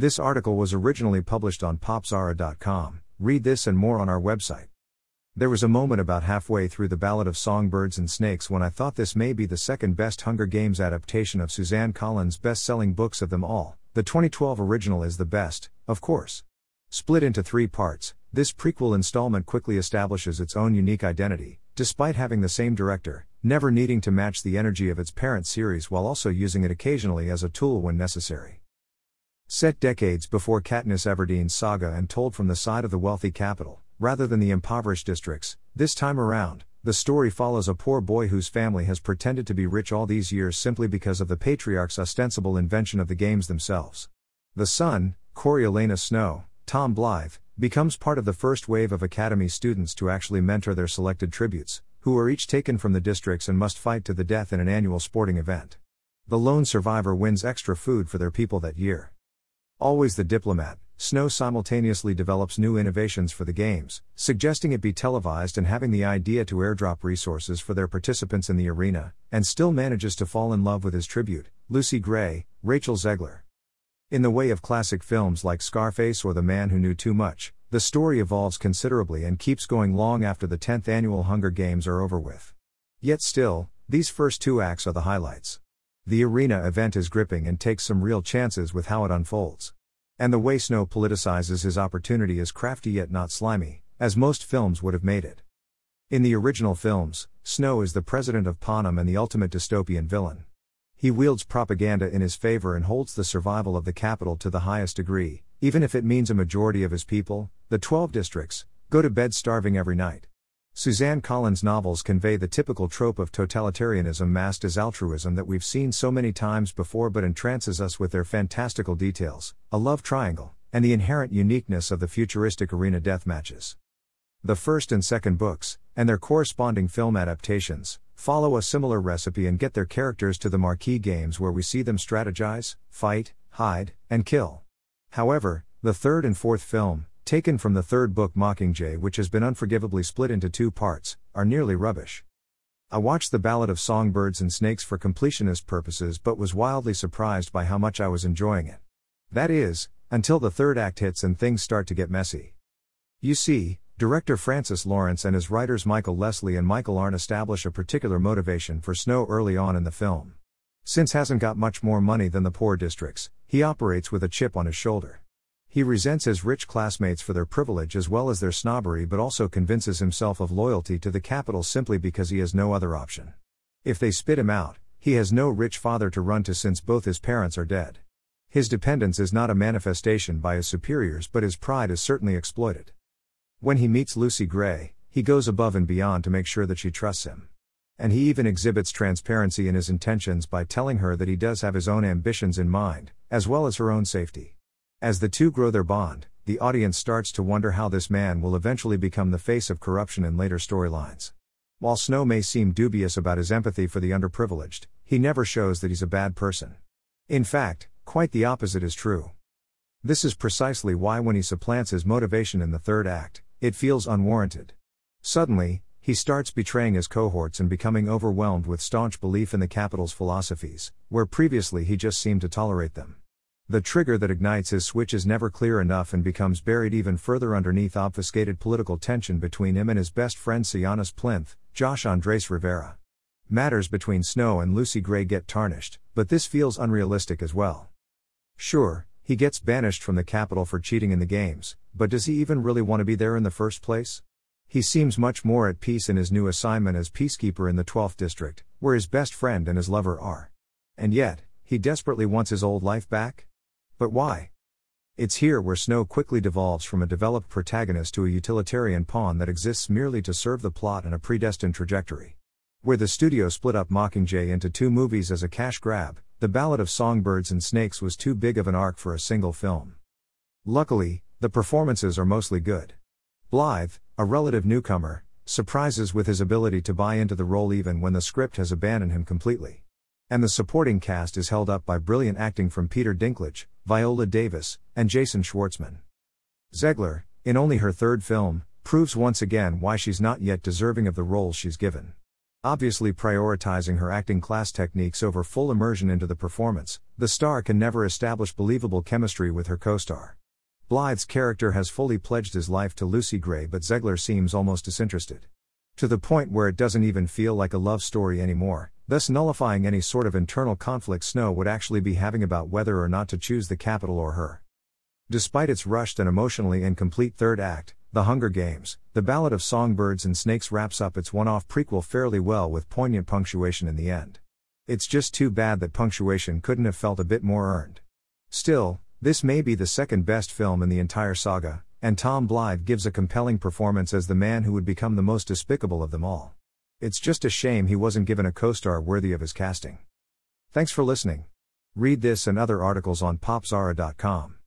This article was originally published on popzara.com. Read this and more on our website. There was a moment about halfway through The Ballad of Songbirds and Snakes when I thought this may be the second best Hunger Games adaptation of Suzanne Collins' best selling books of them all. The 2012 original is the best, of course. Split into three parts, this prequel installment quickly establishes its own unique identity, despite having the same director, never needing to match the energy of its parent series while also using it occasionally as a tool when necessary. Set decades before Katniss Everdeen's saga and told from the side of the wealthy capital, rather than the impoverished districts, this time around, the story follows a poor boy whose family has pretended to be rich all these years simply because of the patriarch's ostensible invention of the games themselves. The son, Coriolanus Snow, Tom Blythe, becomes part of the first wave of Academy students to actually mentor their selected tributes, who are each taken from the districts and must fight to the death in an annual sporting event. The lone survivor wins extra food for their people that year. Always the diplomat, Snow simultaneously develops new innovations for the games, suggesting it be televised and having the idea to airdrop resources for their participants in the arena, and still manages to fall in love with his tribute, Lucy Gray, Rachel Zegler. In the way of classic films like Scarface or The Man Who Knew Too Much, the story evolves considerably and keeps going long after the 10th annual Hunger Games are over with. Yet still, these first two acts are the highlights. The arena event is gripping and takes some real chances with how it unfolds. And the way Snow politicizes his opportunity is crafty yet not slimy, as most films would have made it. In the original films, Snow is the president of Panem and the ultimate dystopian villain. He wields propaganda in his favor and holds the survival of the capital to the highest degree, even if it means a majority of his people, the 12 districts, go to bed starving every night. Suzanne Collins' novels convey the typical trope of totalitarianism masked as altruism that we've seen so many times before but entrances us with their fantastical details, a love triangle, and the inherent uniqueness of the futuristic arena death matches. The first and second books, and their corresponding film adaptations, follow a similar recipe and get their characters to the marquee games where we see them strategize, fight, hide, and kill. However, the third and fourth film, taken from the third book Mockingjay, which has been unforgivably split into two parts, are nearly rubbish. I watched The Ballad of Songbirds and Snakes for completionist purposes but was wildly surprised by how much I was enjoying it. That is, until the third act hits and things start to get messy. You see, director Francis Lawrence and his writers Michael Lesslie and Michael Arndt establish a particular motivation for Snow early on in the film. Since hasn't got much more money than the poor districts, he operates with a chip on his shoulder. He resents his rich classmates for their privilege as well as their snobbery, but also convinces himself of loyalty to the capital simply because he has no other option. If they spit him out, he has no rich father to run to since both his parents are dead. His dependence is not a manifestation by his superiors, but his pride is certainly exploited. When he meets Lucy Gray, he goes above and beyond to make sure that she trusts him. And he even exhibits transparency in his intentions by telling her that he does have his own ambitions in mind, as well as her own safety. As the two grow their bond, the audience starts to wonder how this man will eventually become the face of corruption in later storylines. While Snow may seem dubious about his empathy for the underprivileged, he never shows that he's a bad person. In fact, quite the opposite is true. This is precisely why, when he supplants his motivation in the third act, it feels unwarranted. Suddenly, he starts betraying his cohorts and becoming overwhelmed with staunch belief in the capital's philosophies, where previously he just seemed to tolerate them. The trigger that ignites his switch is never clear enough and becomes buried even further underneath obfuscated political tension between him and his best friend Sejanus Plinth, Josh Andres Rivera. Matters between Snow and Lucy Gray get tarnished, but this feels unrealistic as well. Sure, he gets banished from the capital for cheating in the games, but does he even really want to be there in the first place? He seems much more at peace in his new assignment as peacekeeper in the 12th district, where his best friend and his lover are. And yet, he desperately wants his old life back? But why? It's here where Snow quickly devolves from a developed protagonist to a utilitarian pawn that exists merely to serve the plot and a predestined trajectory. Where the studio split up Mockingjay into two movies as a cash grab, The Ballad of Songbirds and Snakes was too big of an arc for a single film. Luckily, the performances are mostly good. Blythe, a relative newcomer, surprises with his ability to buy into the role even when the script has abandoned him completely. And the supporting cast is held up by brilliant acting from Peter Dinklage, Viola Davis, and Jason Schwartzman. Zegler, in only her third film, proves once again why she's not yet deserving of the roles she's given. Obviously prioritizing her acting class techniques over full immersion into the performance, the star can never establish believable chemistry with her co star. Blythe's character has fully pledged his life to Lucy Gray, but Zegler seems almost disinterested. To the point where it doesn't even feel like a love story anymore, thus nullifying any sort of internal conflict Snow would actually be having about whether or not to choose the capital or her. Despite its rushed and emotionally incomplete third act, the Hunger Games, The Ballad of Songbirds and Snakes wraps up its one off prequel fairly well with poignant punctuation in the end. It's just too bad that punctuation couldn't have felt a bit more earned. Still, this may be the second best film in the entire saga, and Tom Blythe gives a compelling performance as the man who would become the most despicable of them all. It's just a shame he wasn't given a co star worthy of his casting. Thanks for listening. Read this and other articles on popzara.com.